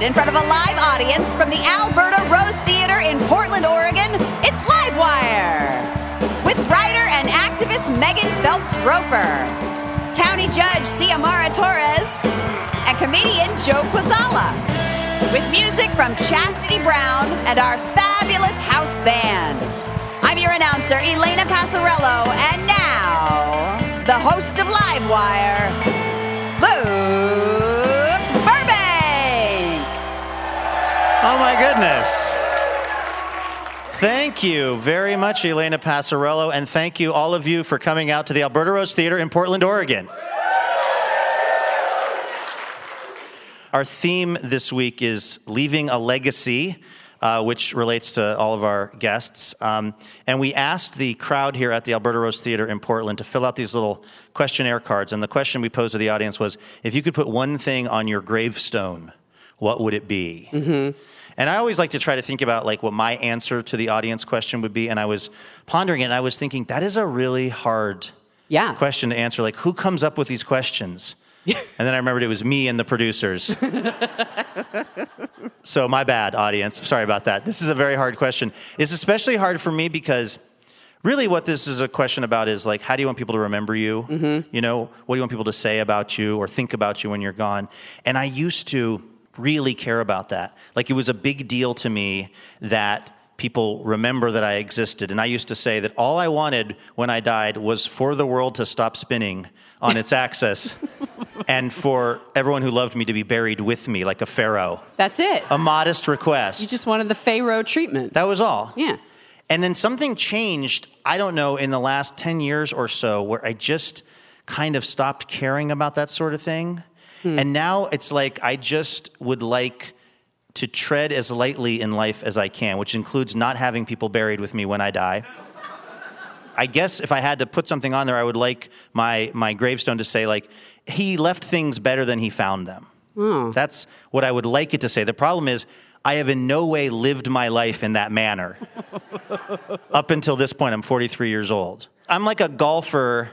In front of a live audience from the Alberta Rose Theater in Portland, Oregon, it's Livewire. With writer and activist Megan Phelps Roper, County Judge Ciamara Torres, and comedian Joe Kwaczala. With music from Chastity Brown and our fabulous house band. I'm your announcer, Elena Passarello, and now, the host of Livewire, Luke Oh my goodness. Thank you very much, Elena Passarello, and thank you all of you for coming out to the Alberta Rose Theater in Portland, Oregon. Our theme this week is leaving a legacy, uh, which relates to all of our guests. Um, and we asked the crowd here at the Alberta Rose Theater in Portland to fill out these little questionnaire cards. And the question we posed to the audience was if you could put one thing on your gravestone, what would it be? Mm-hmm. And I always like to try to think about like what my answer to the audience question would be. And I was pondering it and I was thinking that is a really hard Yeah. question to answer. Like who comes up with these questions? and then I remembered it was me and the producers. so my bad, audience. Sorry about that. This is a very hard question. It's especially hard for me because really what this is a question about is like how do you want people to remember you? Mm-hmm. You know, what do you want people to say about you or think about you when you're gone? And I used to really care about that. Like it was a big deal to me that people remember that I existed. And I used to say that all I wanted when I died was for the world to stop spinning on its axis and for everyone who loved me to be buried with me like a pharaoh. That's it. A modest request. you just wanted the Pharaoh treatment. that was all. yeah. And then something changed, I don't know, in the last 10 years or so, where I just kind of stopped caring about that sort of thing. Hmm. And now it's like I just would like to tread as lightly in life as I can, which includes not having people buried with me when I die. I guess if I had to put something on there, I would like my, my gravestone to say, like, he left things better than he found them. Hmm. That's what I would like it to say. The problem is, I have in no way lived my life in that manner. Up until this point, I'm 43 years old. I'm like a golfer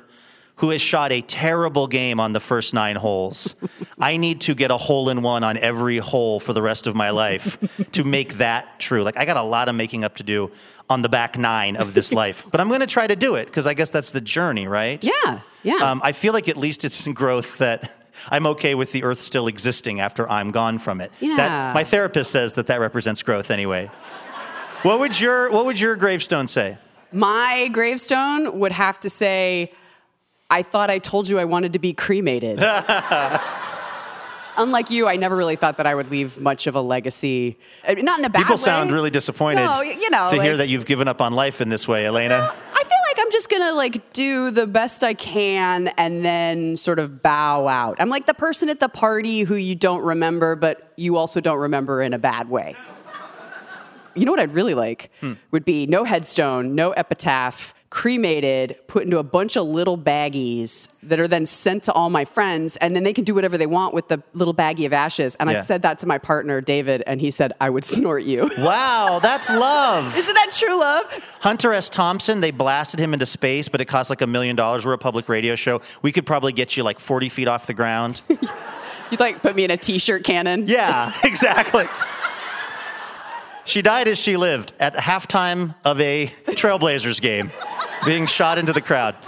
who has shot a terrible game on the first nine holes. I need to get a hole in one on every hole for the rest of my life to make that true. Like, I got a lot of making up to do on the back nine of this life, but I'm going to try to do it because I guess that's the journey, right? Yeah. Yeah. Um, I feel like at least it's in growth that I'm okay with the earth still existing after I'm gone from it. Yeah. That, my therapist says that that represents growth anyway. What would your What would your gravestone say? My gravestone would have to say, I thought I told you I wanted to be cremated. Unlike you, I never really thought that I would leave much of a legacy. Uh, Not in a bad way. People way. sound really disappointed No, y- you know, to hear like- that you've given up on life in this way, Elena. I feel like I'm just gonna like do the best I can and then sort of bow out. I'm like the person at the party who you don't remember, but you also don't remember in a bad way. You know what I'd really like Hmm. would be no headstone, no epitaph, cremated, put into a bunch of little baggies that are then sent to all my friends, and then they can do whatever they want with the little baggie of ashes. And Yeah. I said that to my partner, David, and he said, I would snort you. Wow, that's love. Isn't that true love? Hunter S. Thompson, they blasted him into space, but it cost like a million dollars. We're a public radio show. We could probably get you like 40 feet off the ground. You'd like put me in a t shirt cannon? Yeah, exactly. She died as she lived at halftime of a Trailblazers game, being shot into the crowd.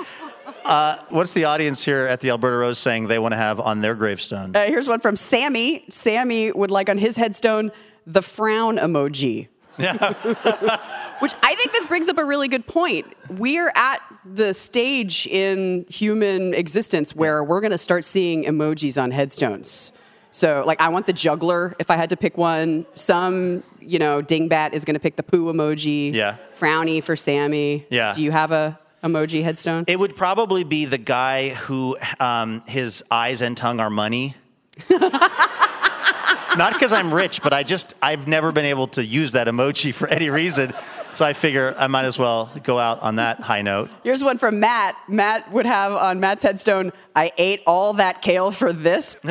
Uh, what's the audience here at the Alberta Rose saying they want to have on their gravestone? Uh, here's one from Sammy. Sammy would like on his headstone the frown emoji. Yeah. Which I think this brings up a really good point. We're at the stage in human existence where we're going to start seeing emojis on headstones. So, like, I want the juggler if I had to pick one. Some, you know, dingbat is going to pick the poo emoji. Yeah. Frowny for Sammy. Yeah. Do you have a emoji headstone? It would probably be the guy who um, his eyes and tongue are money. Not because I'm rich, but I just I've never been able to use that emoji for any reason. So I figure I might as well go out on that high note. Here's one from Matt. Matt would have on Matt's headstone, I ate all that kale for this.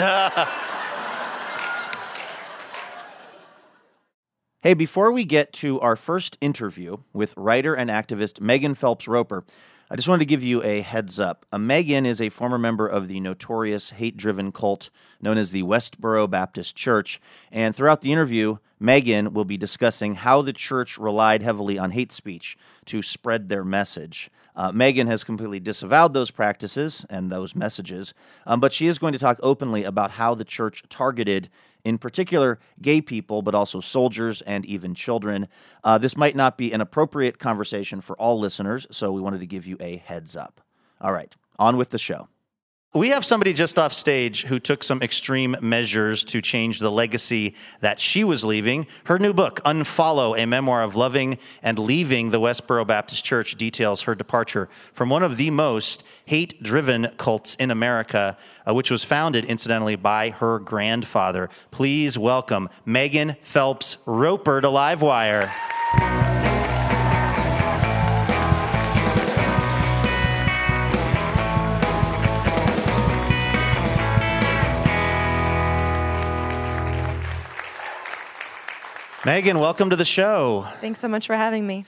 Hey, before we get to our first interview with writer and activist Megan Phelps Roper, I just wanted to give you a heads up. Uh, Megan is a former member of the notorious hate driven cult known as the Westboro Baptist Church. And throughout the interview, Megan will be discussing how the church relied heavily on hate speech to spread their message. Uh, Megan has completely disavowed those practices and those messages, um, but she is going to talk openly about how the church targeted in particular gay people, but also soldiers and even children. Uh, this might not be an appropriate conversation for all listeners, so we wanted to give you a heads up. All right, on with the show. We have somebody just off stage who took some extreme measures to change the legacy that she was leaving. Her new book, Unfollow, a memoir of loving and leaving the Westboro Baptist Church, details her departure from one of the most hate driven cults in America, uh, which was founded, incidentally, by her grandfather. Please welcome Megan Phelps Roper to Livewire. Megan, welcome to the show. Thanks so much for having me.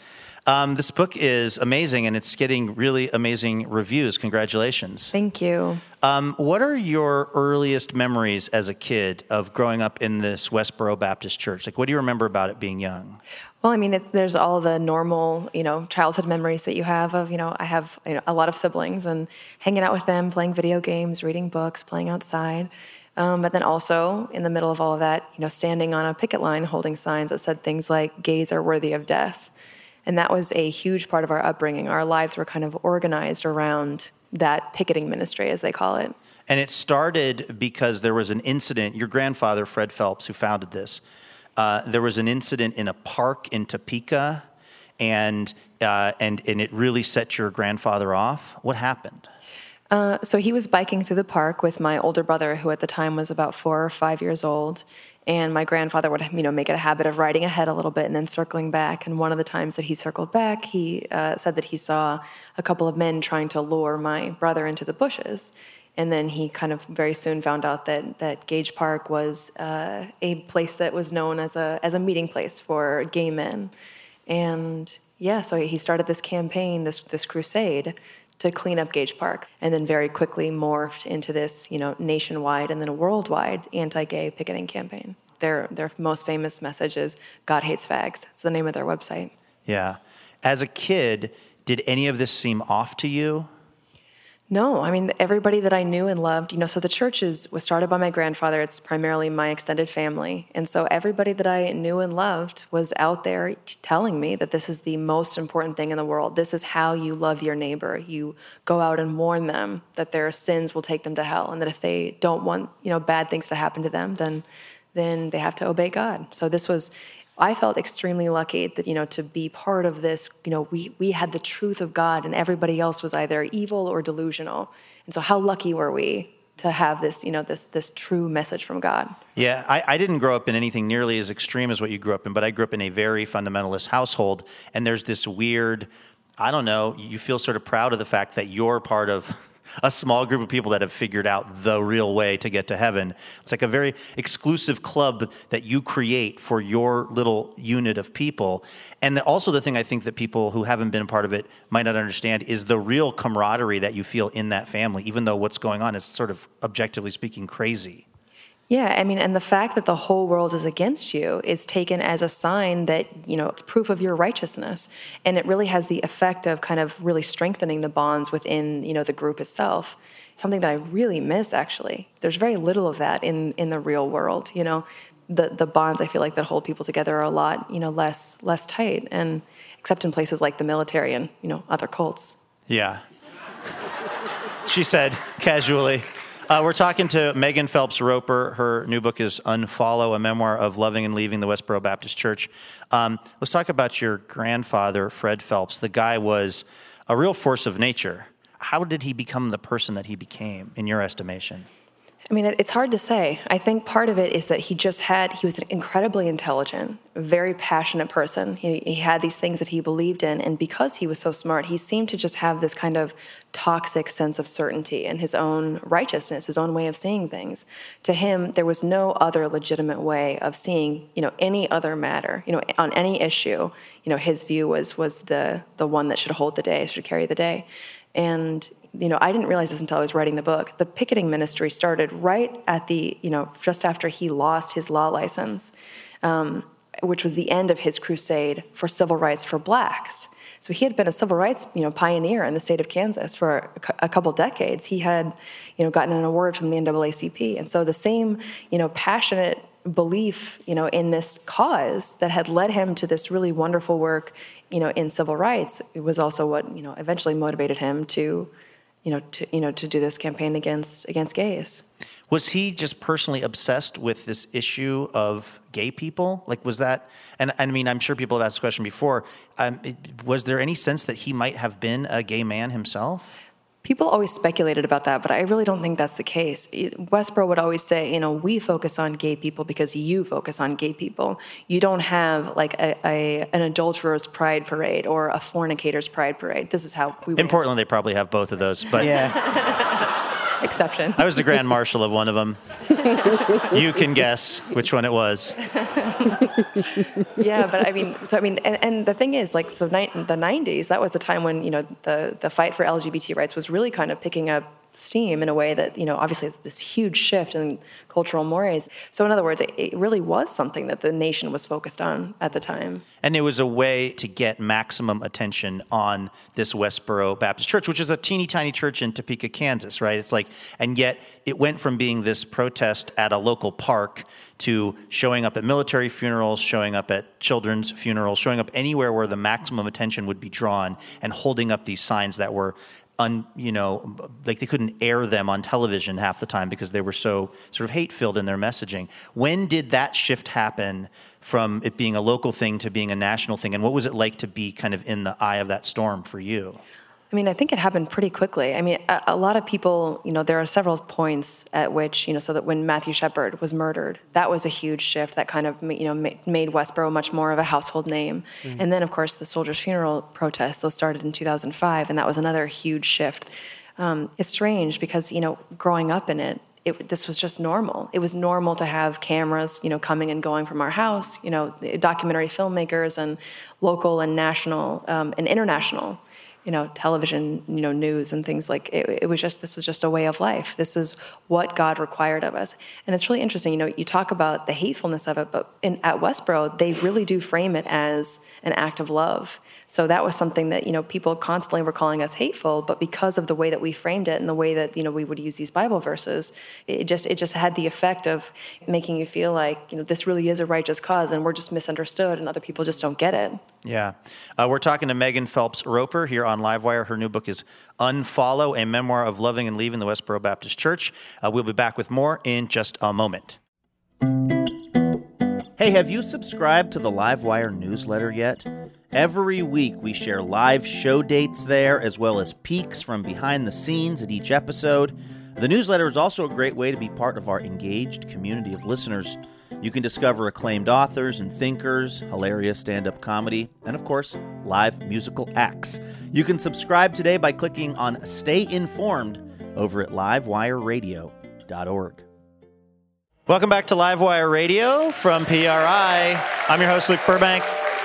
Um, this book is amazing and it's getting really amazing reviews. Congratulations. Thank you. Um, what are your earliest memories as a kid of growing up in this Westboro Baptist church? Like, what do you remember about it being young? Well, I mean, it, there's all the normal, you know, childhood memories that you have of, you know, I have you know, a lot of siblings and hanging out with them, playing video games, reading books, playing outside. Um, but then also in the middle of all of that, you know, standing on a picket line holding signs that said things like "gays are worthy of death," and that was a huge part of our upbringing. Our lives were kind of organized around that picketing ministry, as they call it. And it started because there was an incident. Your grandfather, Fred Phelps, who founded this, uh, there was an incident in a park in Topeka, and, uh, and, and it really set your grandfather off. What happened? Uh, so he was biking through the park with my older brother, who at the time was about four or five years old. And my grandfather would, you know, make it a habit of riding ahead a little bit and then circling back. And one of the times that he circled back, he uh, said that he saw a couple of men trying to lure my brother into the bushes. And then he kind of very soon found out that that Gage Park was uh, a place that was known as a as a meeting place for gay men. And yeah, so he started this campaign, this this crusade to clean up Gage Park, and then very quickly morphed into this, you know, nationwide and then a worldwide anti-gay picketing campaign. Their their most famous message is "God hates fags." That's the name of their website. Yeah. As a kid, did any of this seem off to you? No, I mean everybody that I knew and loved, you know, so the church is was started by my grandfather. It's primarily my extended family. And so everybody that I knew and loved was out there t- telling me that this is the most important thing in the world. This is how you love your neighbor. You go out and warn them that their sins will take them to hell and that if they don't want, you know, bad things to happen to them, then then they have to obey God. So this was I felt extremely lucky that you know to be part of this. You know, we we had the truth of God, and everybody else was either evil or delusional. And so, how lucky were we to have this? You know, this this true message from God. Yeah, I, I didn't grow up in anything nearly as extreme as what you grew up in, but I grew up in a very fundamentalist household, and there's this weird I don't know, you feel sort of proud of the fact that you're part of a small group of people that have figured out the real way to get to heaven. It's like a very exclusive club that you create for your little unit of people. And also, the thing I think that people who haven't been part of it might not understand is the real camaraderie that you feel in that family, even though what's going on is sort of objectively speaking crazy. Yeah, I mean, and the fact that the whole world is against you is taken as a sign that, you know, it's proof of your righteousness. And it really has the effect of kind of really strengthening the bonds within, you know, the group itself. It's something that I really miss, actually. There's very little of that in, in the real world, you know. The, the bonds I feel like that hold people together are a lot, you know, less less tight, and except in places like the military and you know other cults. Yeah, she said casually. Uh, we're talking to Megan Phelps Roper. Her new book is Unfollow, a memoir of loving and leaving the Westboro Baptist Church. Um, let's talk about your grandfather, Fred Phelps. The guy was a real force of nature. How did he become the person that he became, in your estimation? I mean, it's hard to say. I think part of it is that he just had, he was an incredibly intelligent, very passionate person. He, he, had these things that he believed in. And because he was so smart, he seemed to just have this kind of toxic sense of certainty and his own righteousness, his own way of seeing things. To him, there was no other legitimate way of seeing, you know, any other matter, you know, on any issue. You know, his view was, was the, the one that should hold the day, should carry the day. And you know, I didn't realize this until I was writing the book. The picketing ministry started right at the, you know, just after he lost his law license, um, which was the end of his crusade for civil rights for blacks. So he had been a civil rights, you know, pioneer in the state of Kansas for a, couple decades. He had, you know, gotten an award from the NAACP, and so the same, you know, passionate belief, you know, in this cause that had led him to this really wonderful work, you know, in civil rights, was also what you know eventually motivated him to you know, to you know, to do this campaign against against gays. Was he just personally obsessed with this issue of gay people? Like, was that? And, I mean, I'm sure people have asked this question before. Um, it, was there any sense that he might have been a gay man himself? People always speculated about that, but I really don't think that's the case. Westboro would always say, you know, we focus on gay people because you focus on gay people. You don't have like a, a an adulterer's pride parade or a fornicator's pride parade. This is how we. In Portland, they probably have both of those, but yeah. Exception. I was the grand marshal of one of them. you can guess which one it was. yeah, but I mean, so I mean, and, and the thing is, like, so ni- the '90s, that was a time when you know the the fight for LGBT rights was really kind of picking up steam in a way that you know obviously this huge shift in cultural mores. So in other words it, it, really was something that the nation was focused on at the time. And it was a way to get maximum attention on this westboro baptist church which is a teeny tiny church in topeka kansas right? It's like and yet it went from being this protest at a local park to showing up at military funerals showing up at children's funerals showing up anywhere where the maximum attention would be drawn and holding up these signs that were un, you know, like they couldn't air them on television half the time because they were so sort of hate filled in their messaging. When did that shift happen from it being a local thing to being a national thing? And what was it like to be kind of in the eye of that storm for you? I mean, I think it happened pretty quickly. I mean, a, a, lot of people, you know, there are several points at which, you know, so that when Matthew Shepard was murdered, that was a huge shift that kind of, you know, made Westboro much more of a household name. Mm-hmm. And then, of course, the soldiers' funeral protests, those started in 2005, and that was another huge shift. Um, it's strange because, you know, growing up in it, it, this was just normal. It was normal to have cameras, you know, coming and going from our house. You know, documentary filmmakers and local and national um, and international you know television you know news and things like it, it, was just this was just a way of life. This is what god required of us. And it's really interesting you know you talk about the hatefulness of it but in, at westboro they really do frame it as an act of love so that was something that you know people constantly were calling us hateful, but because of the way that we framed it and the way that you know we would use these Bible verses, it just it just had the effect of making you feel like you know this really is a righteous cause, and we're just misunderstood, and other people just don't get it. Yeah, uh, we're talking to Megan Phelps Roper here on Livewire. Her new book is Unfollow: A Memoir of Loving and Leaving the Westboro Baptist Church. Uh, we'll be back with more in just a moment. Hey, have you subscribed to the Livewire newsletter yet? Every week, we share live show dates there, as well as peeks from behind the scenes at each episode. The newsletter is also a great way to be part of our engaged community of listeners. You can discover acclaimed authors and thinkers, hilarious stand up comedy, and of course, live musical acts. You can subscribe today by clicking on Stay Informed over at livewireradio.org. Welcome back to Livewire Radio from PRI. I'm your host, Luke Burbank,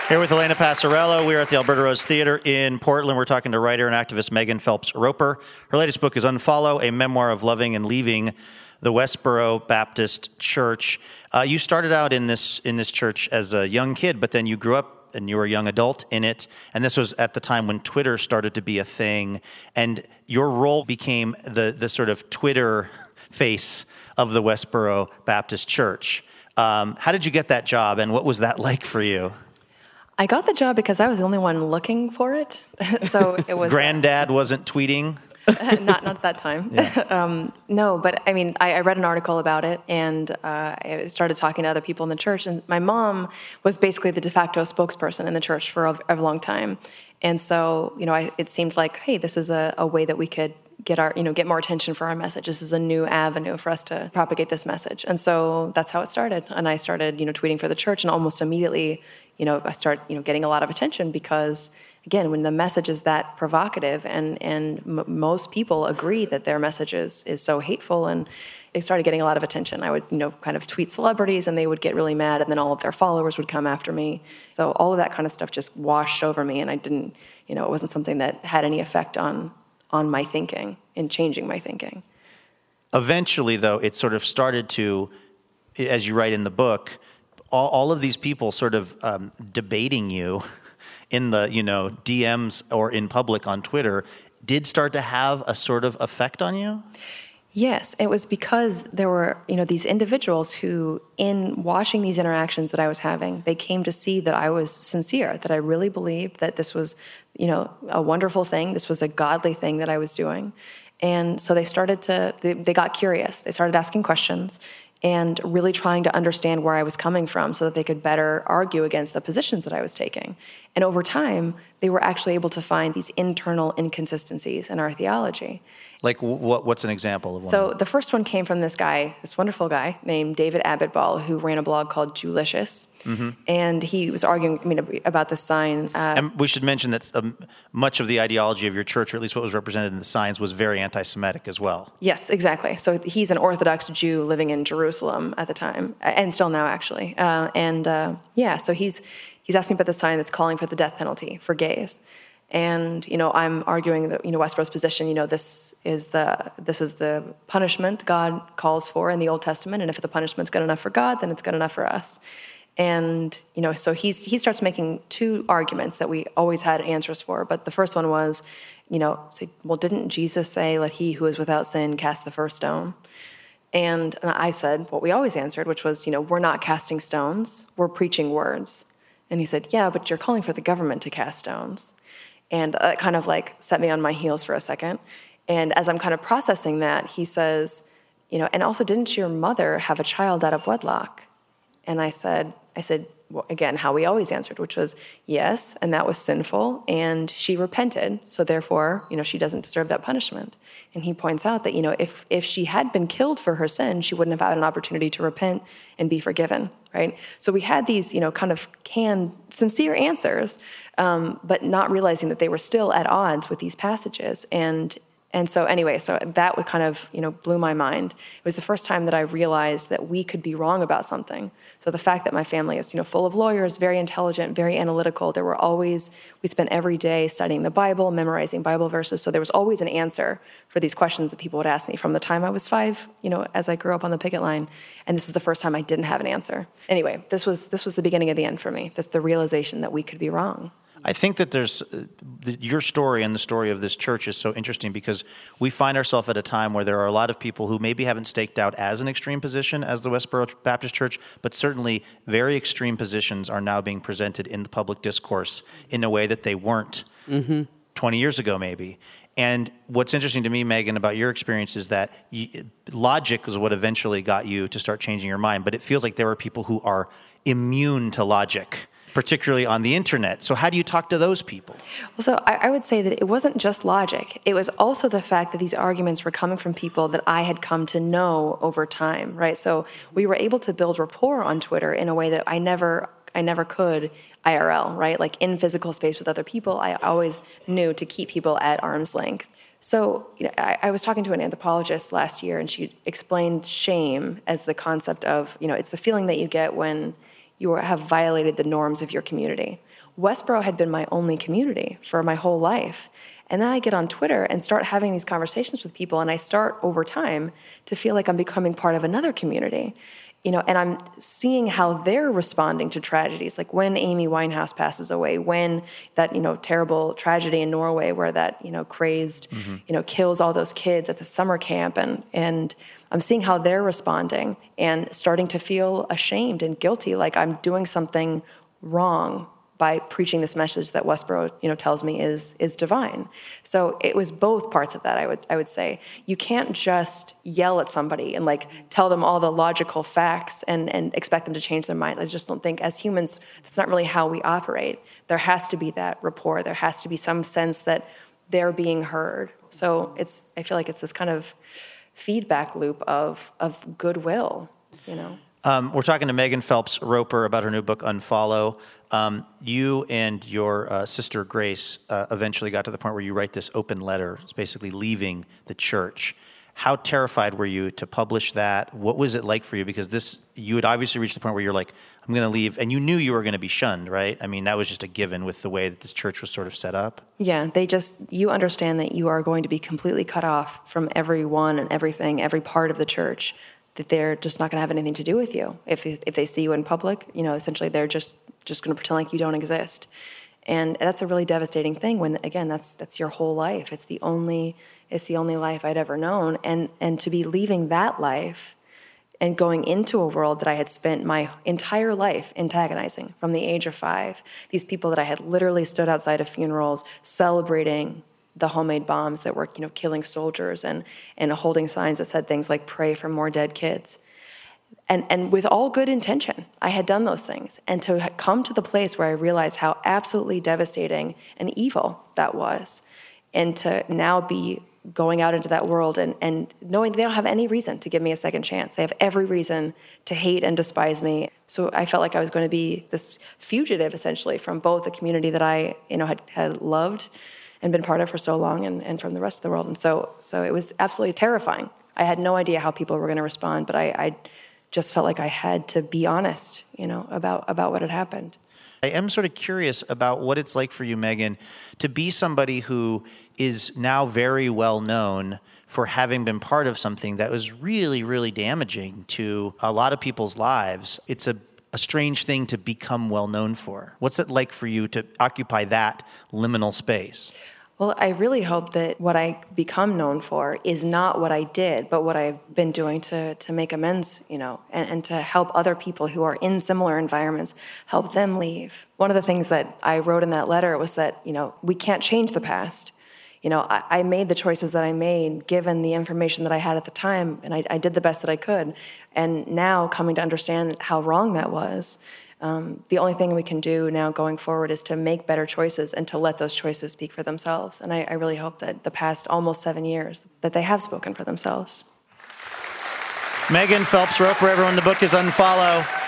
here with Elena Passarello. We're at the Alberta Rose Theater in Portland. We're talking to writer and activist Megan Phelps Roper. Her latest book is Unfollow, a memoir of loving and leaving the Westboro Baptist Church. Uh, you started out in this in this church as a young kid, but then you grew up and you were a young adult in it. And this was at the time when Twitter started to be a thing, and your role became the the sort of Twitter face of the Westboro Baptist Church. Um, how did you get that job, and what was that like for you? I got the job because I was the only one looking for it. so it was Granddad wasn't tweeting. not not at that time. Yeah. um, no, but I mean, I, I, read an article about it, and uh, I started talking to other people in the church. And my mom was basically the de facto spokesperson in the church for a, a long time, and so you know, I, it seemed like, hey, this is a, a way that we could get our you know get more attention for our message this is a new avenue for us to propagate this message and so that's how it started and i started you know tweeting for the church and almost immediately you know i start you know getting a lot of attention because again, when the message is that provocative, and and m- most people agree that their message is is so hateful, and they started getting a lot of attention. I would you know kind of tweet celebrities, and they would get really mad, and then all of their followers would come after me. So all of that kind of stuff just washed over me, and I didn't you know it wasn't something that had any effect on on my thinking and changing my thinking. Eventually, though, it sort of started to, as you write in the book, all, all of these people sort of um, debating you in the you know DMs or in public on Twitter did start to have a sort of effect on you? Yes, it was because there were, you know, these individuals who in watching these interactions that I was having, they came to see that I was sincere, that I really believed that this was, you know, a wonderful thing, this was a godly thing that I was doing. And so they started to they, they got curious. They started asking questions and really trying to understand where I was coming from so that they could better argue against the positions that I was taking. And over time, they were actually able to find these internal inconsistencies in our theology. Like what, what's an example of one? So the first one came from this guy, this wonderful guy named David Abitbol, who ran a blog called Jewlicious, mm-hmm. and he was arguing I mean, about the sign. Uh, and we should mention that um, much of the ideology of your church, or at least what was represented in the signs, was very anti-Semitic as well. Yes, exactly. So he's an Orthodox Jew living in Jerusalem at the time, and still now actually. Uh, and uh, yeah, so he's he's asking about the sign that's calling for the death penalty for gays and you know i'm arguing that you know westboro's position you know this is the this is the punishment god calls for in the old testament. And if the punishment's good enough for god then it's good enough for us. And you know so he's he starts making two arguments that we always had answers for. But the first one was you know say, well didn't jesus say let he who is without sin cast the first stone? And, and i said what we always answered which was you know we're not casting stones we're preaching words. And he said yeah but you're calling for the government to cast stones and it kind of like set me on my heels for a second. And as I'm kind of processing that, he says, you know, and also didn't your mother have a child out of wedlock? And I said, I said, again, how we always answered, which was yes, and that was sinful, and she repented, so therefore, you know, she doesn't deserve that punishment. And he points out that, you know, if if she had been killed for her sin, she wouldn't have had an opportunity to repent and be forgiven, right? So we had these, you know, kind of canned, sincere answers, um, but not realizing that they were still at odds with these passages. And and so anyway, so that would kind of you know blew my mind. It was the first time that I realized that we could be wrong about something. So the fact that my family is you know full of lawyers, very intelligent, very analytical. There were always we spent every day studying the Bible, memorizing Bible verses. So there was always an answer for these questions that people would ask me from the time I was five, you know, as I grew up on the picket line. And this was the first time I didn't have an answer. Anyway, this was this was the beginning of the end for me. This the realization that we could be wrong. I think that there's uh, the, your story and the story of this church is so interesting because we find ourselves at a time where there are a lot of people who maybe haven't staked out as an extreme position as the Westboro Baptist Church, but certainly very extreme positions are now being presented in the public discourse in a way that they weren't mm-hmm. 20 years ago, maybe. And what's interesting to me, Megan, about your experience is that you, logic is what eventually got you to start changing your mind. But it feels like there are people who are immune to logic particularly on the internet. So, how do you talk to those people? Well, so I, I, would say that it wasn't just logic, it was also the fact that these arguments were coming from people that I had come to know over time, right? So, we were able to build rapport on Twitter in a way that I never. I never could IRL, right? Like in physical space with other people, I always knew to keep people at arm's length. So you know, I, I, was talking to an anthropologist last year, and she explained shame as the concept of you know it's the feeling that you get when you have violated the norms of your community. Westboro had been my only community for my whole life. And then I get on Twitter and start having these conversations with people, and I start over time to feel like I'm becoming part of another community you know, and I'm seeing how they're responding to tragedies, like when Amy Winehouse passes away, when that you know terrible tragedy in Norway where that you know crazed, mm-hmm. you know, kills all those kids at the summer camp, and and I'm seeing how they're responding and starting to feel ashamed and guilty, like I'm doing something wrong by preaching this message that Westboro, you know, tells me is is divine. So it was both parts of that. I would I would say you can't just yell at somebody and like tell them all the logical facts and and expect them to change their mind. I just don't think as humans that's not really how we operate. There has to be that rapport. There has to be some sense that they're being heard. So it's I feel like it's this kind of feedback loop of of goodwill, you know. Um, we're talking to Megan Phelps Roper about her new book, Unfollow. Um, you and your uh, sister Grace uh, eventually got to the point where you write this open letter, it's basically leaving the church. How terrified were you to publish that? What was it like for you? Because this, you had obviously reached the point where you're like, I'm going to leave, and you knew you were going to be shunned, right? I mean, that was just a given with the way that this church was sort of set up. Yeah, they just, you understand that you are going to be completely cut off from everyone and everything, every part of the church that they're just not going to have anything to do with you if if they see you in public. You know, essentially they're just just going to pretend like you don't exist, and that's a really devastating thing. When again, that's that's your whole life. It's the only it's the only life I'd ever known, and and to be leaving that life and going into a world that I had spent my entire life antagonizing from the age of five. These people that I had literally stood outside of funerals celebrating the homemade bombs that were you know killing soldiers and and holding signs that said things like pray for more dead kids and and with all good intention i had done those things and to come to the place where i realized how absolutely devastating and evil that was and to now be going out into that world and, and knowing they don't have any reason to give me a second chance they have every reason to hate and despise me so i felt like i was going to be this fugitive essentially from both the community that i you know had, had loved and been part of for so long and, and from the rest of the world. And so, so it was absolutely terrifying. I had no idea how people were going to respond, but I, I just felt like I had to be honest, you know, about, about what had happened. I am sort of curious about what it's like for you, Megan, to be somebody who is now very well known for having been part of something that was really, really damaging to a lot of people's lives. It's a a strange thing to become well known for. What's it like for you to occupy that liminal space? Well, I really hope that what I become known for is not what I did, but what I've been doing to, to make amends, you know, and, and to help other people who are in similar environments, help them leave. One of the things that I wrote in that letter was that, you know, we can't change the past. You know, I, I made the choices that I made given the information that I had at the time, and I, I did the best that I could. And now coming to understand how wrong that was, um, the only thing we can do now going forward is to make better choices and to let those choices speak for themselves. And I, I really hope that the past almost seven years that they have spoken for themselves. Megan Phelps Roper, everyone, the book is Unfollow.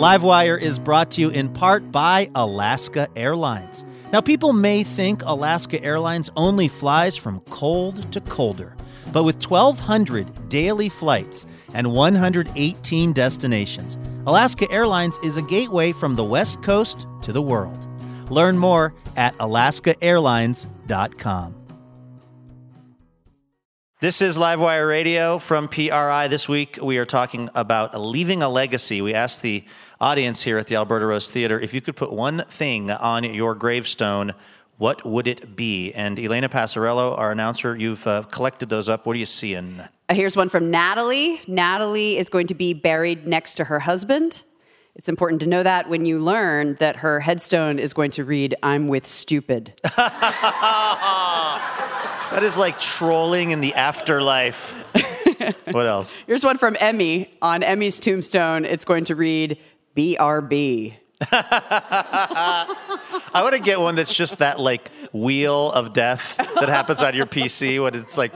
Livewire is brought to you in part by Alaska Airlines. Now, people may think Alaska Airlines only flies from cold to colder, but with 1,200 daily flights and 118 destinations, Alaska Airlines is a gateway from the West Coast to the world. Learn more at alaskaairlines.com. This is Livewire Radio from PRI. This week we are talking about leaving a legacy. We asked the audience here at the Alberta Rose Theater if you could put one thing on your gravestone, what would it be? And Elena Passarello, our announcer, you've uh, collected those up. What are you seeing? Uh, here's one from Natalie. Natalie is going to be buried next to her husband. It's important to know that when you learn that her headstone is going to read, I'm with stupid. That is like trolling in the afterlife. what else? Here's one from Emmy. On Emmy's tombstone, it's going to read, BRB. I want to get one that's just that like wheel of death that happens on your PC when it's like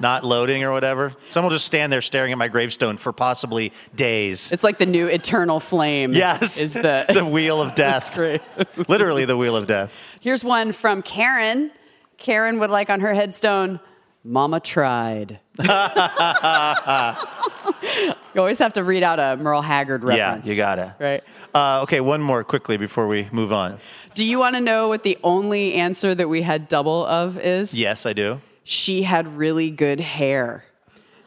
not loading or whatever. Someone will just stand there staring at my gravestone for possibly days. It's like the new eternal flame. Yes, Is the, the wheel of death. Literally the wheel of death. Here's one from Karen. Karen would like on her headstone, Mama tried. you always have to read out a Merle Haggard reference. Yeah, you gotta. Right. Uh, okay, one more quickly before we move on. Do you want to know what the only answer that we had double of is? Yes, I do. She had really good hair.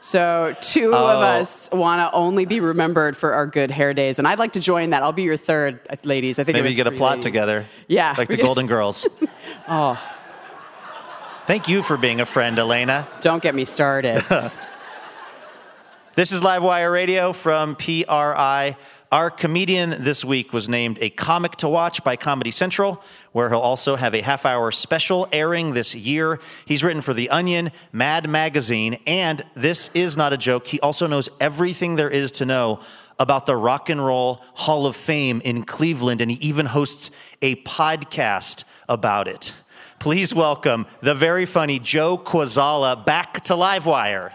So two of Oh. us want to only be remembered for our good hair days, and I'd like to join that. I'll be your third, uh, ladies. I think it Maybe was get a plot ladies. together. Yeah, Like the Golden Girls. oh. Thank you for being a friend, Elena. Don't get me started. This is Livewire Radio from PRI. Our comedian this week was named a comic to watch by Comedy Central, where he'll also have a half hour special airing this year. He's written for The Onion, Mad Magazine, and this is not a joke. He also knows everything there is to know about the Rock and Roll Hall of Fame in Cleveland, and he even hosts a podcast about it. Please welcome the very funny Joe Kwaczala back to Livewire.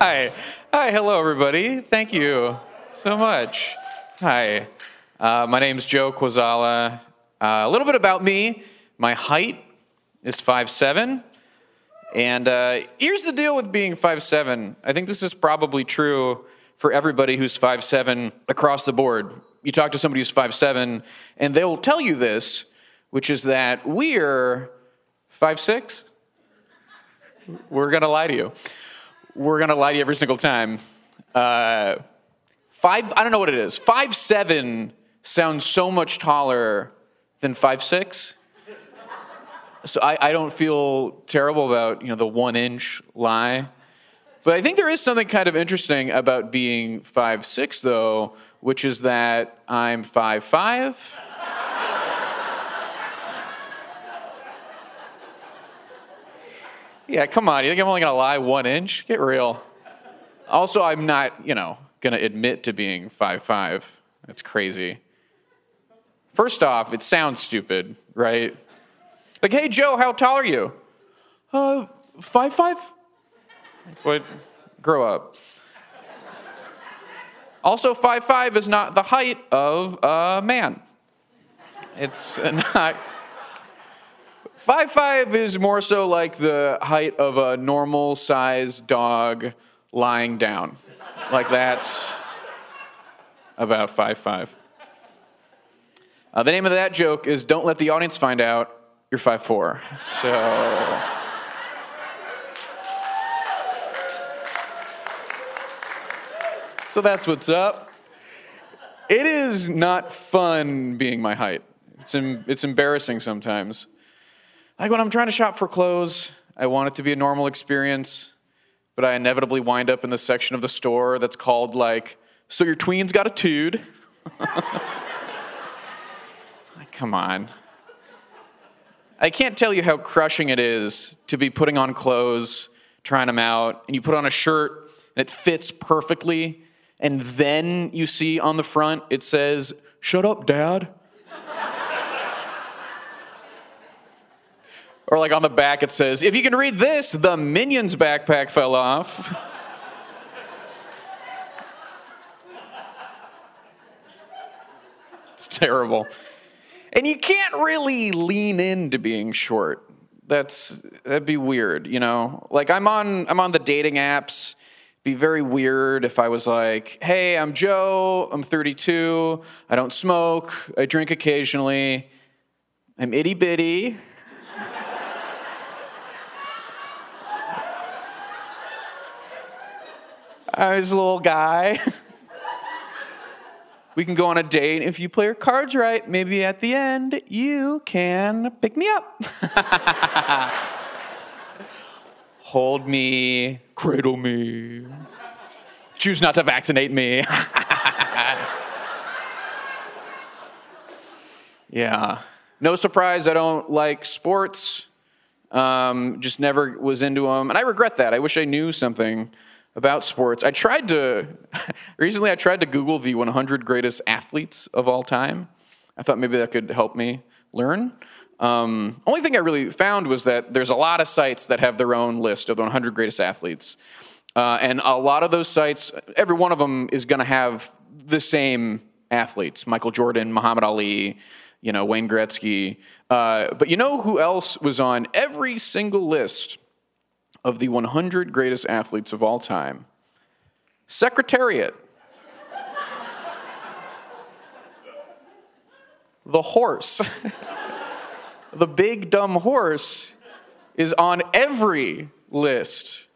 Hi. Hi. Hello, everybody. Thank you so much. Hi. Uh, my name's Joe Kwaczala. Uh, a little bit about me. My height is 5'7. And uh, here's the deal with being 5'7. I think this is probably true for everybody who's 5'7 across the board. You talk to somebody who's 5'7, and they'll tell you this, which is that we're 5'6. We're going to lie to you we're gonna lie to you every single time. Uh, five, I don't know what it is. Five seven sounds so much taller than five six. So I, I don't feel terrible about you know the one inch lie. But I think there is something kind of interesting about being five six though, which is that I'm five five. Yeah, come on. You think I'm only to lie one inch? Get real. Also, I'm not, you know, to admit to being five five. That's crazy. First off, it sounds stupid, right? Like, hey, Joe, how tall are you? Uh, 5'5? What? Grow up. Also, 5'5 is not the height of a man. It's not. Five five is more so like the height of a normal sized dog lying down. Like that's about five five. Uh, the name of that joke is "Don't let the audience find out you're five four. So. So that's what's up. It is not fun being my height. It's, em- it's embarrassing sometimes. Like when I'm trying to shop for clothes, I want it to be a normal experience, but I inevitably wind up in the section of the store that's called like, "So your tween's got a tude." like, come on. I can't tell you how crushing it is to be putting on clothes, trying them out, and you put on a shirt and it fits perfectly, and then you see on the front it says, "Shut up, Dad." Or like on the back it says, if you can read this, the Minions backpack fell off. it's terrible. And you can't really lean into being short. That's that'd be weird, you know? Like I'm on I'm on the dating apps. Be very weird if I was like, "Hey, I'm Joe. I'm 32. I don't smoke. I drink occasionally. I'm itty bitty." I was a little guy. We can go on a date. If you play your cards right, maybe at the end you can pick me up. Hold me, cradle me, choose not to vaccinate me. yeah. No surprise, I don't like sports. Um, just never was into them. And I regret that. I wish I knew something about sports. I tried to, recently, I tried to Google the 100 greatest athletes of all time. I thought maybe that could help me learn. Um, only thing I really found was that there's a lot of sites that have their own list of the 100 greatest athletes. Uh, and a lot of those sites, every one of them is going to have the same athletes Michael Jordan, Muhammad Ali, you know, Wayne Gretzky. Uh, but you know who else was on every single list of the 100 greatest athletes of all time? Secretariat. the horse. the big dumb horse is on every list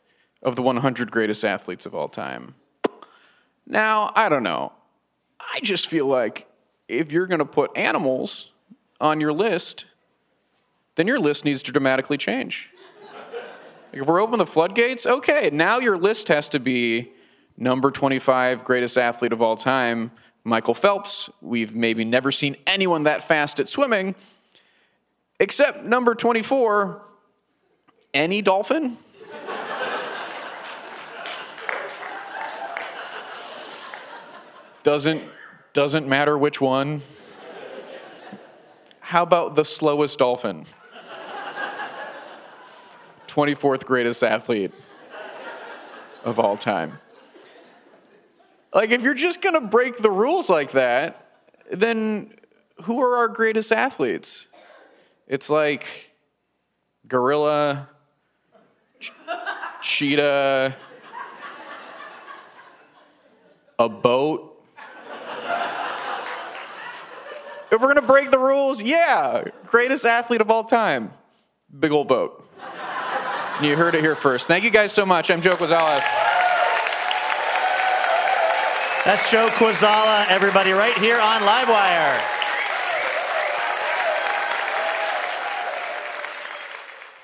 of the 100 greatest athletes of all time. Now, I don't know. I just feel like if you're going to put animals on your list, then your list needs to dramatically change. If we're open the floodgates, okay, now your list has to be number 25 greatest athlete of all time, Michael Phelps. We've maybe never seen anyone that fast at swimming, except number 24, any dolphin. doesn't doesn't matter which one. How about the slowest dolphin? 24th greatest athlete of all time. Like, if you're just gonna break the rules like that, then who are our greatest athletes? It's like gorilla, ch- cheetah, a boat. If we're gonna break the rules, yeah, greatest athlete of all time, big old boat. You heard it here first. Thank you guys so much. I'm Joe Kwaczala. That's Joe Kwaczala, everybody, right here on Livewire.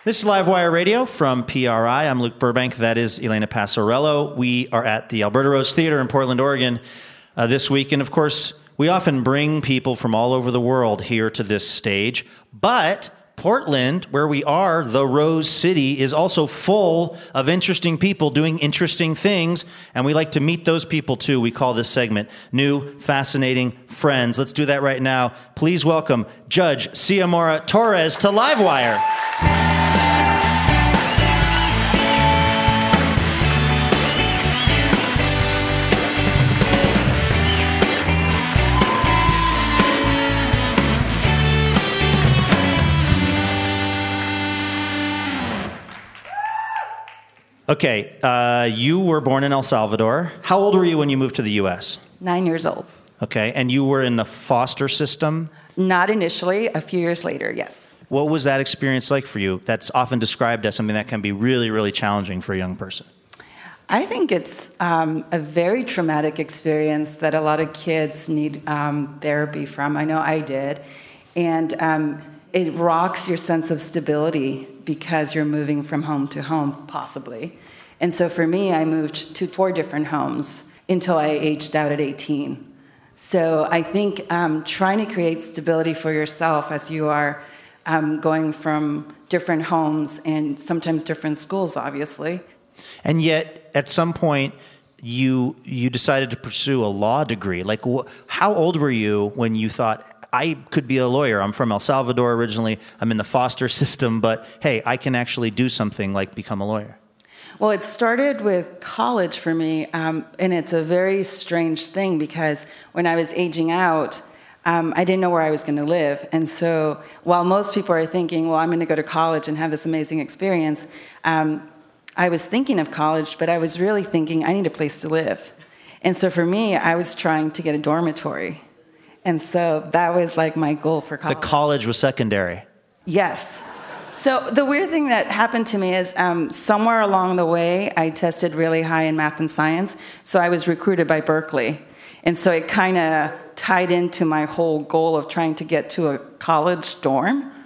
This is Livewire Radio from PRI. I'm Luke Burbank. That is Elena Passarello. We are at the Alberta Rose Theater in Portland, Oregon uh, this week. And of course, we often bring people from all over the world here to this stage. But Portland, where we are, the Rose City, is also full of interesting people doing interesting things. And we like to meet those people too. We call this segment New Fascinating Friends. Let's do that right now. Please welcome Judge Xiomara Torres to Livewire. Okay, uh, you were born in El Salvador. How old were you when you moved to the U.S.? Nine years old. Okay, and you were in the foster system? Not initially, a few years later, yes. What was that experience like for you? That's often described as something that can be really, really challenging for a young person. I think it's um, a very traumatic experience that a lot of kids need um, therapy from. I know I did. And um, it rocks your sense of stability because you're moving from home to home, possibly. And so for me, I moved to four different homes until I aged out at 18. So I think um, trying to create stability for yourself as you are um, going from different homes and sometimes different schools, obviously. And yet, at some point, you you decided to pursue a law degree. Like, wh- how old were you when you thought I could be a lawyer? I'm from El Salvador originally. I'm in the foster system, but hey, I can actually do something like become a lawyer. Well, it started with college for me, um, and it's a very strange thing because when I was aging out, um, I didn't know where I was going to live. And so while most people are thinking, well, I'm going to go to college and have this amazing experience, um, I was thinking of college, but I was really thinking, I need a place to live. And so for me, I was trying to get a dormitory. And so that was like my goal for college. The college was secondary. Yes. So the weird thing that happened to me is um, somewhere along the way, I tested really high in math and science. So I was recruited by Berkeley. And so it kind of tied into my whole goal of trying to get to a college dorm.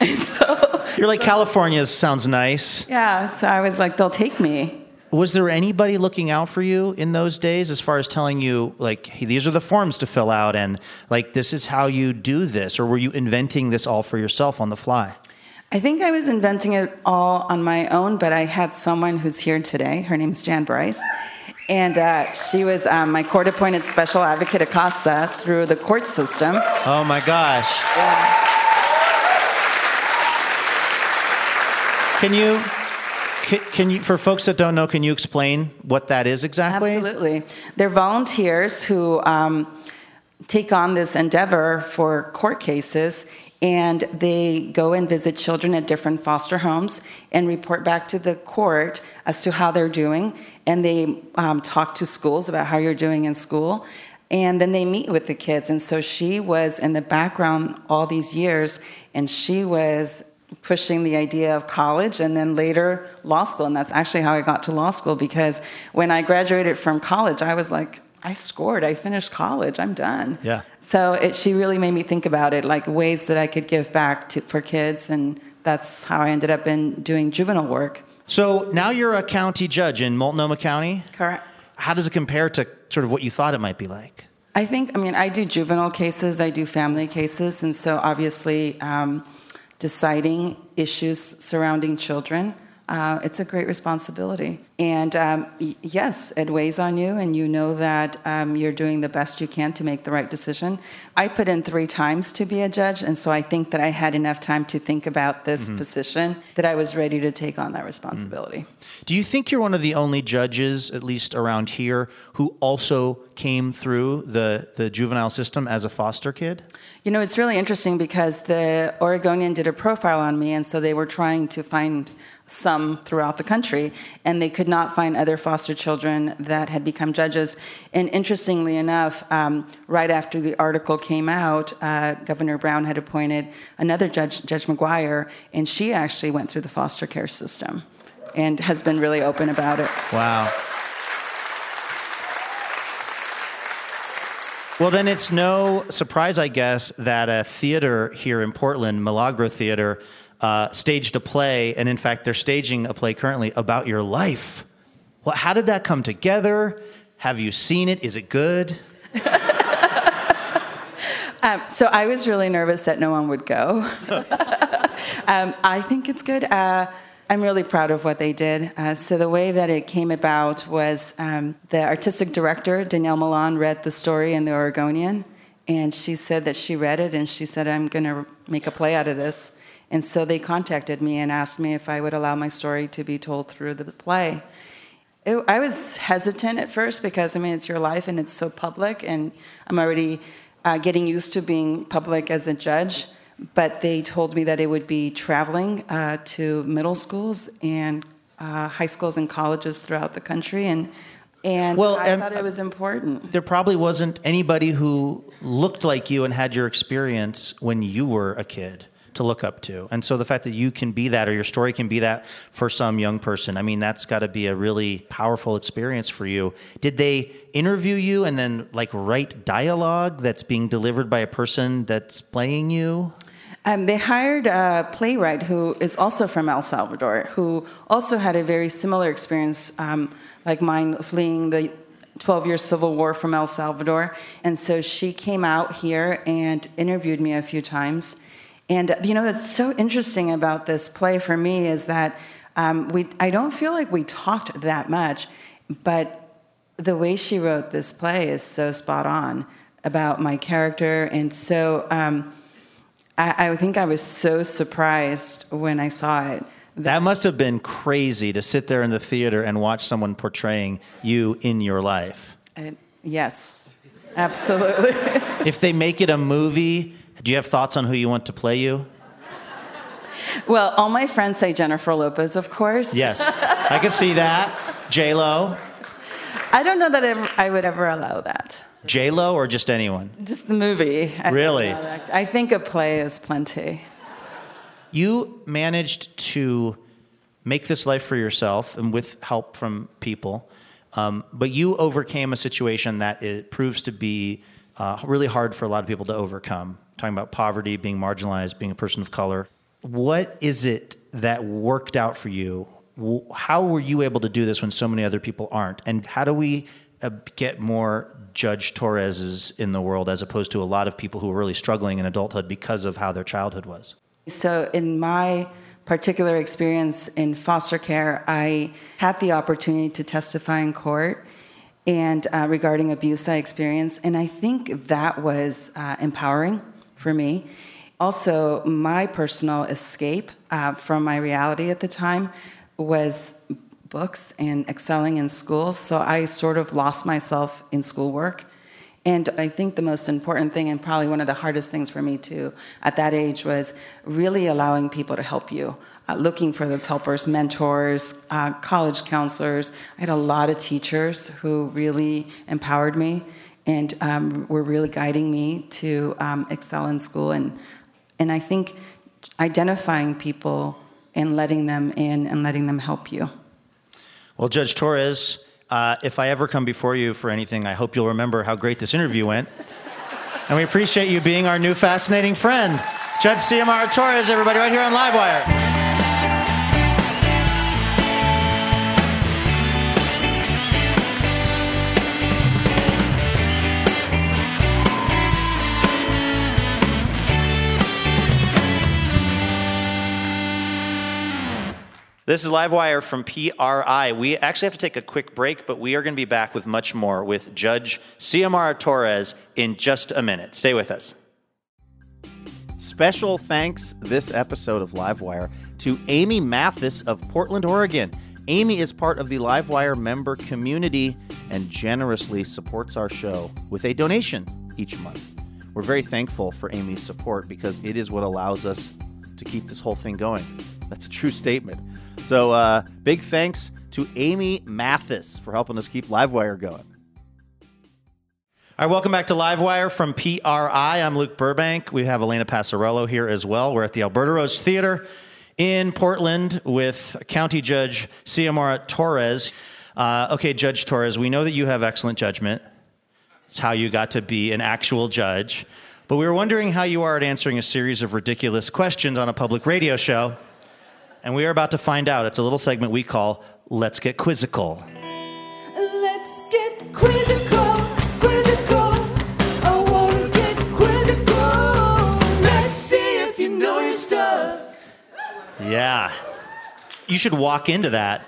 So, You're like, California sounds nice. yeah, so I was like, they'll take me. Was there anybody looking out for you in those days as far as telling you, like, hey, these are the forms to fill out and, like, this is how you do this? Or were you inventing this all for yourself on the fly? I think I was inventing it all on my own, but I had someone who's here today. Her name's Jan Bryce. And uh, she was um, my court appointed special advocate at CASA through the court system. Oh my gosh. Can you, can, can you, for folks that don't know, can you explain what that is exactly? Absolutely. They're volunteers who um, take on this endeavor for court cases and they go and visit children at different foster homes and report back to the court as to how they're doing. And they um, talk to schools about how you're doing in school. And then they meet with the kids. And so she was in the background all these years, and she was pushing the idea of college and then later law school. And that's actually how I got to law school because when I graduated from college, I was like, I scored. I finished college. I'm done. Yeah. So it, she really made me think about it, like ways that I could give back to, for kids. And that's how I ended up in doing juvenile work. So now you're a county judge in Multnomah County. Correct. How does it compare to sort of what you thought it might be like? I think, I mean, I do juvenile cases, I do family cases, and so obviously um, deciding issues surrounding children, uh, it's a great responsibility. And um, y- yes, it weighs on you, and you know that um, you're doing the best you can to make the right decision. I put in three times to be a judge, and so I think that I had enough time to think about this position that I was ready to take on that responsibility. Do you think you're one of the only judges, at least around here, who also came through the, the juvenile system as a foster kid? You know, it's really interesting because the Oregonian did a profile on me, and so they were trying to find some throughout the country, and they could not find other foster children that had become judges. And interestingly enough, um, right after the article came out, uh, Governor Brown had appointed another judge, Judge McGuire, and she actually went through the foster care system and has been really open about it. Wow. Well, then it's no surprise, I guess, that a theater here in Portland, Milagro Theater, uh, staged a play, and in fact, they're staging a play currently about your life. Well, how did that come together? Have you seen it? Is it good? Um, so I was really nervous that no one would go. um, I think it's good. Uh, I'm really proud of what they did. Uh, so the way that it came about was um, the artistic director Dañel Malán read the story in the Oregonian, and she said that she read it, and she said, "I'm going to make a play out of this." And so they contacted me and asked me if I would allow my story to be told through the play. It, I was hesitant at first because I mean it's your life and it's so public, and I'm already uh, getting used to being public as a judge. But they told me that it would be traveling uh, to middle schools and uh, high schools and colleges throughout the country, and and Well, I and- thought it was important. There probably wasn't anybody who looked like you and had your experience when you were a kid to look up to. And so the fact that you can be that or your story can be that for some young person, I mean, that's got to be a really powerful experience for you. Did they interview you and then like write dialogue that's being delivered by a person that's playing you? Um, they hired a playwright who is also from El Salvador, who also had a very similar experience, um, like mine, fleeing the 12 year civil war from El Salvador. And so she came out here and interviewed me a few times. And you know, what's so interesting about this play for me is that um, we, I don't feel like we talked that much, but the way she wrote this play is so spot on about my character. And so, um, I, I think I was so surprised when I saw it. That must have been crazy to sit there in the theater and watch someone portraying you in your life. And yes, absolutely. If they make it a movie, do you have thoughts on who you want to play you? well, all my friends say Jennifer Lopez, of course. Yes, I can see that. J Lo, I don't know that I would ever allow that. J Lo, or just anyone. Just the movie. I Really? I think a play is plenty. You managed to make this life for yourself and with help from people. Um, but you overcame a situation that it proves to be uh, really hard for a lot of people to overcome. Talking about poverty, being marginalized, being a person of color. What is it that worked out for you? How were you able to do this when so many other people aren't? And how do we uh, get more Judge Torreses in the world as opposed to a lot of people who are really struggling in adulthood because of how their childhood was? So, in my particular experience in foster care, I had the opportunity to testify in court and uh, regarding abuse I experienced, and I think that was uh, empowering for me. Also, my personal escape uh, from my reality at the time was books and excelling in school. So I sort of lost myself in schoolwork. And I think the most important thing, and probably one of the hardest things for me too, at that age, was really allowing people to help you. Uh, looking for those helpers, mentors, uh, college counselors. I had a lot of teachers who really empowered me and um, were really guiding me to um, excel in school. And, and I think identifying people and letting them in and letting them help you. Well, Judge Torres, uh, if I ever come before you for anything, I hope you'll remember how great this interview went. and we appreciate you being our new fascinating friend. Judge Xiomara Torres, everybody, right here on Livewire. This is Livewire from PRI. We actually have to take a quick break, but we are going to be back with much more with Judge Xiomara Torres in just a minute. Stay with us. Special thanks this episode of Livewire to Amy Mathis of Portland, Oregon. Amy is part of the Livewire member community and generously supports our show with a donation each month. We're very thankful for Amy's support because it is what allows us to keep this whole thing going. That's a true statement. So, uh, big thanks to Amy Mathis for helping us keep Livewire going. All right, welcome back to Livewire from PRI. I'm Luke Burbank. We have Elena Passarello here as well. We're at the Alberta Rose Theater in Portland with County Judge Xiomara Torres. Uh, okay, Judge Torres, we know that you have excellent judgment. It's how you got to be an actual judge. But we were wondering how you are at answering a series of ridiculous questions on a public radio show. And we are about to find out. It's a little segment we call Let's Get Quizzical. Let's get quizzical, quizzical. I wanna get quizzical. Let's see if you know your stuff. Yeah. You should walk into that.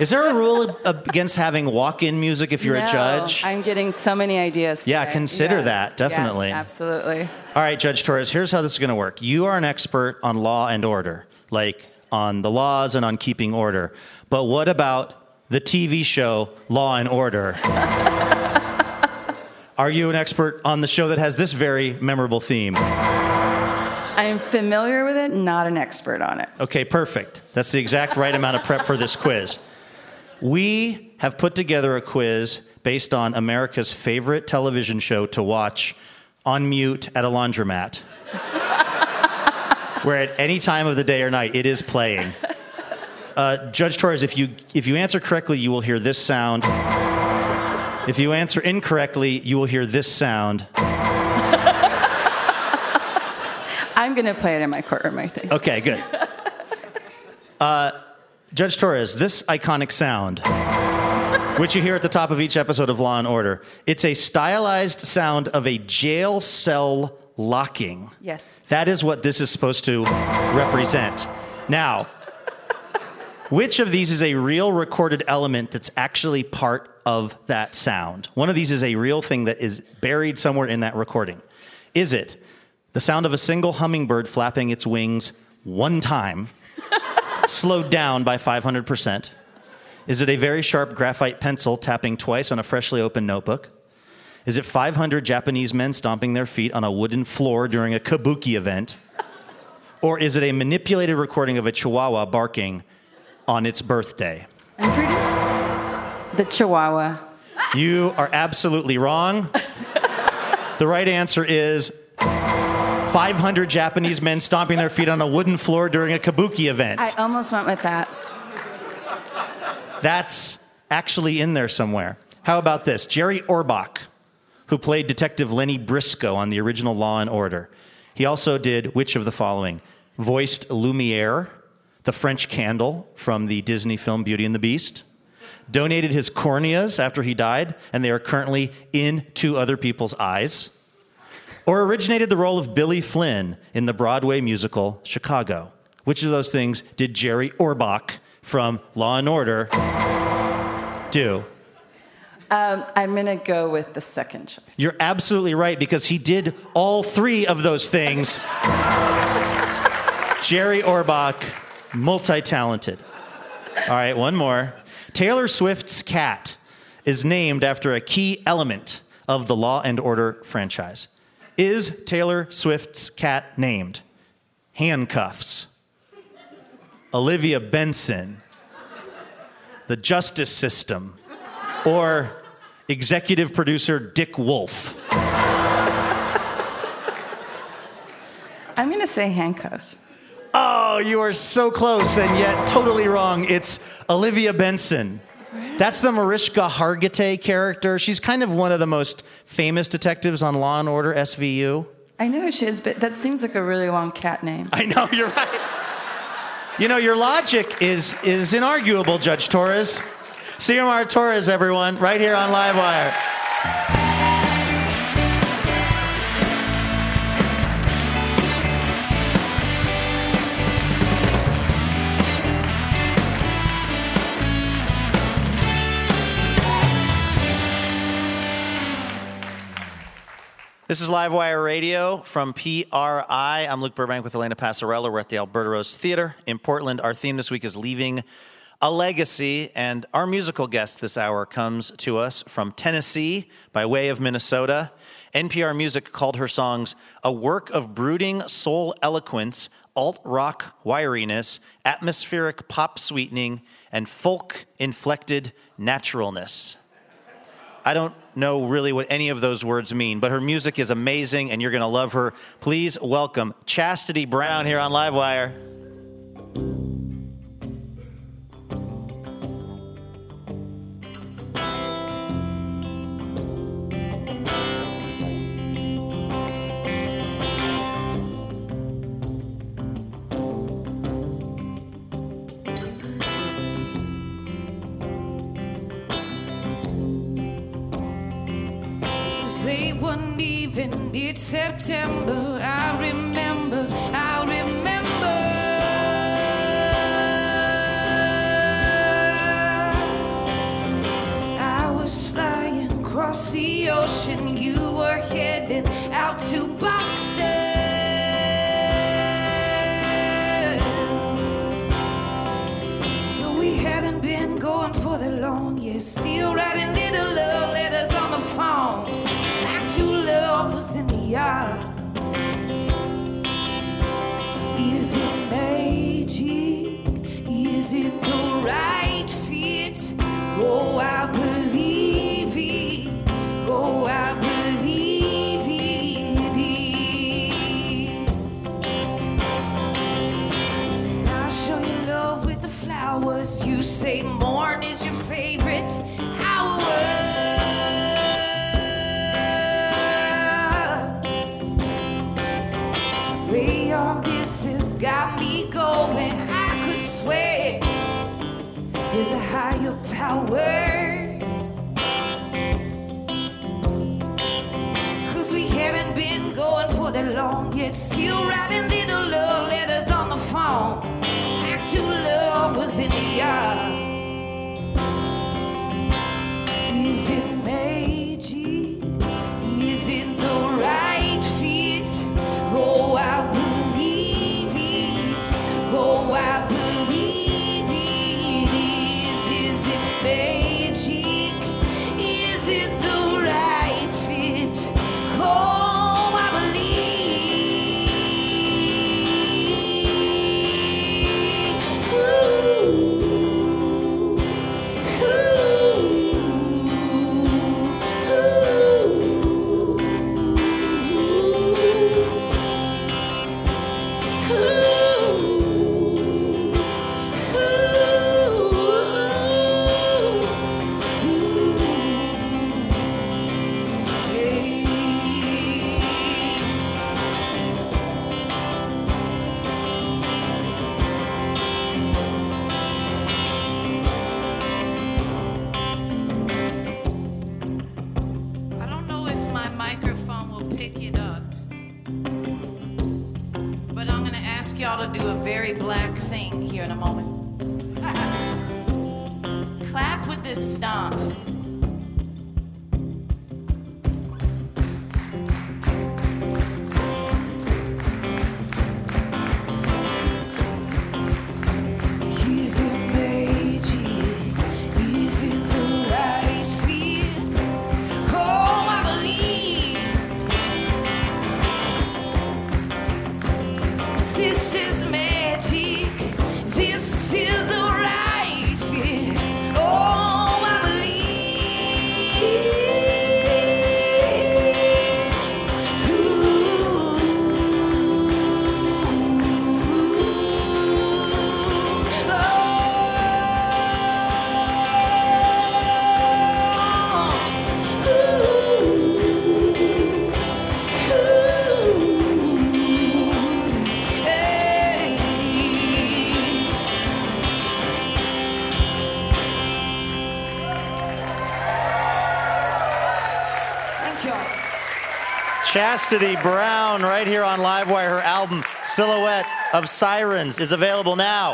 Is there a rule against having walk in music if you're No, a judge? I'm getting so many ideas. Yeah, consider Yes, that, definitely. yes, absolutely. All right, Judge Torres, here's how this is going to work. You are an expert on law and order, like on the laws and on keeping order. But what about the TV show Law and Order? are you an expert on the show that has this very memorable theme? I'm familiar with it, not an expert on it. Okay, perfect. That's the exact right amount of prep for this quiz. We have put together a quiz based on America's favorite television show to watch on mute at a laundromat, where at any time of the day or night it is playing. Uh, Judge Torres, if you if you answer correctly, you will hear this sound. If you answer incorrectly, you will hear this sound. I'm going to play it in my courtroom, I think. Okay, good. Uh, Judge Torres, this iconic sound, which you hear at the top of each episode of Law and Order, it's a stylized sound of a jail cell locking. Yes. That is what this is supposed to represent. Now, which of these is a real recorded element that's actually part of that sound? One of these is a real thing that is buried somewhere in that recording. Is it the sound of a single hummingbird flapping its wings one time, slowed down by 500%? Is it a very sharp graphite pencil tapping twice on a freshly opened notebook? Is it 500 Japanese men stomping their feet on a wooden floor during a kabuki event? Or is it a manipulated recording of a chihuahua barking on its birthday? I'm pretty. The Chihuahua. You are absolutely wrong. The right answer is 500 Japanese men stomping their feet on a wooden floor during a kabuki event. I almost went with that. That's actually in there somewhere. How about this? Jerry Orbach, who played Detective Lenny Briscoe on the original Law and Order. He also did which of the following? Voiced Lumiere, the French candle from the Disney film Beauty and the Beast. Donated his corneas after he died, and they are currently in two other people's eyes. Or originated the role of Billy Flynn in the Broadway musical Chicago. Which of those things did Jerry Orbach from Law and Order do? Um, I'm going to go with the second choice. You're absolutely right because he did all three of those things. Jerry Orbach, multi talented. All right, one more. Taylor Swift's cat is named after a key element of the Law and Order franchise. Is Taylor Swift's cat named Handcuffs, Olivia Benson, the Justice System, or executive producer Dick Wolf? I'm going to say handcuffs. Oh, you are so close and yet totally wrong. It's Olivia Benson. That's the Mariska Hargitay character. She's kind of one of the most famous detectives on Law and Order SVU. I know who she is, but that seems like a really long cat name. I know you're right. You know your logic is is inarguable, Judge Torres. Xiomara Torres, everyone, right here on Livewire. This is Livewire Radio from PRI. I'm Luke Burbank with Elena Passarello. We're at the Alberta Rose Theater in Portland. Our theme this week is Leaving a Legacy, and our musical guest this hour comes to us from Tennessee by way of Minnesota. NPR Music called her songs a work of brooding soul eloquence, alt rock wiriness, atmospheric pop sweetening, and folk inflected naturalness. I don't know really what any of those words mean, but her music is amazing and you're going to love her. Please welcome Chastity Brown here on Livewire. Say one even it's September. Chastity Brown, right here on Livewire. Her album Silhouette of Sirens is available now.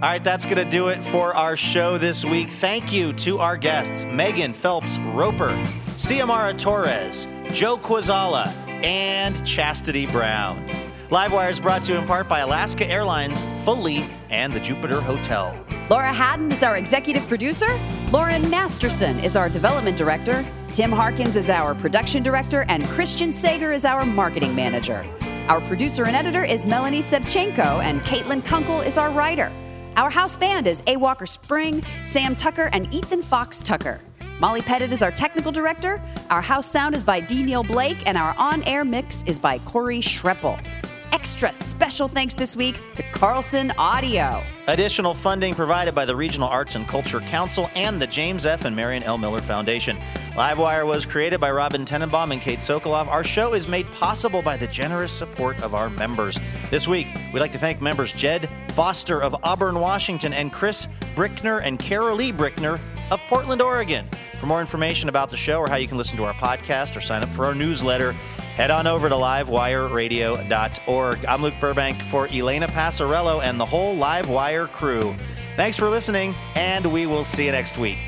All right, that's going to do it for our show this week. Thank you to our guests, Megan Phelps Roper, Xiomara Torres, Joe Kwaczala, and Chastity Brown. Livewire is brought to you in part by Alaska Airlines, Fully, and the Jupiter Hotel. Laura Haddon is our executive producer. Lauren Masterson is our development director. Tim Harkins is our production director. And Christian Sager is our marketing manager. Our producer and editor is Melanie Sevchenko. And Caitlin Kunkel is our writer. Our house band is A. Walker Spring, Sam Tucker, and Ethan Fox Tucker. Molly Pettit is our technical director. Our house sound is by D. Neil Blake. And our on air mix is by Corey Schreppel. Extra special thanks this week to Carlson Audio. Additional funding provided by the Regional Arts and Culture Council and the James F. and Marion L. Miller Foundation. Livewire was created by Robin Tenenbaum and Kate Sokolov. Our show is made possible by the generous support of our members. This week, we'd like to thank members Jed Foster of Auburn, Washington, and Chris Brickner and Carol Lee Brickner of Portland, Oregon. For more information about the show or how you can listen to our podcast or sign up for our newsletter, head on over to livewireradio.org. I'm Luke Burbank for Elena Passarello and the whole Livewire crew. Thanks for listening, and we will see you next week.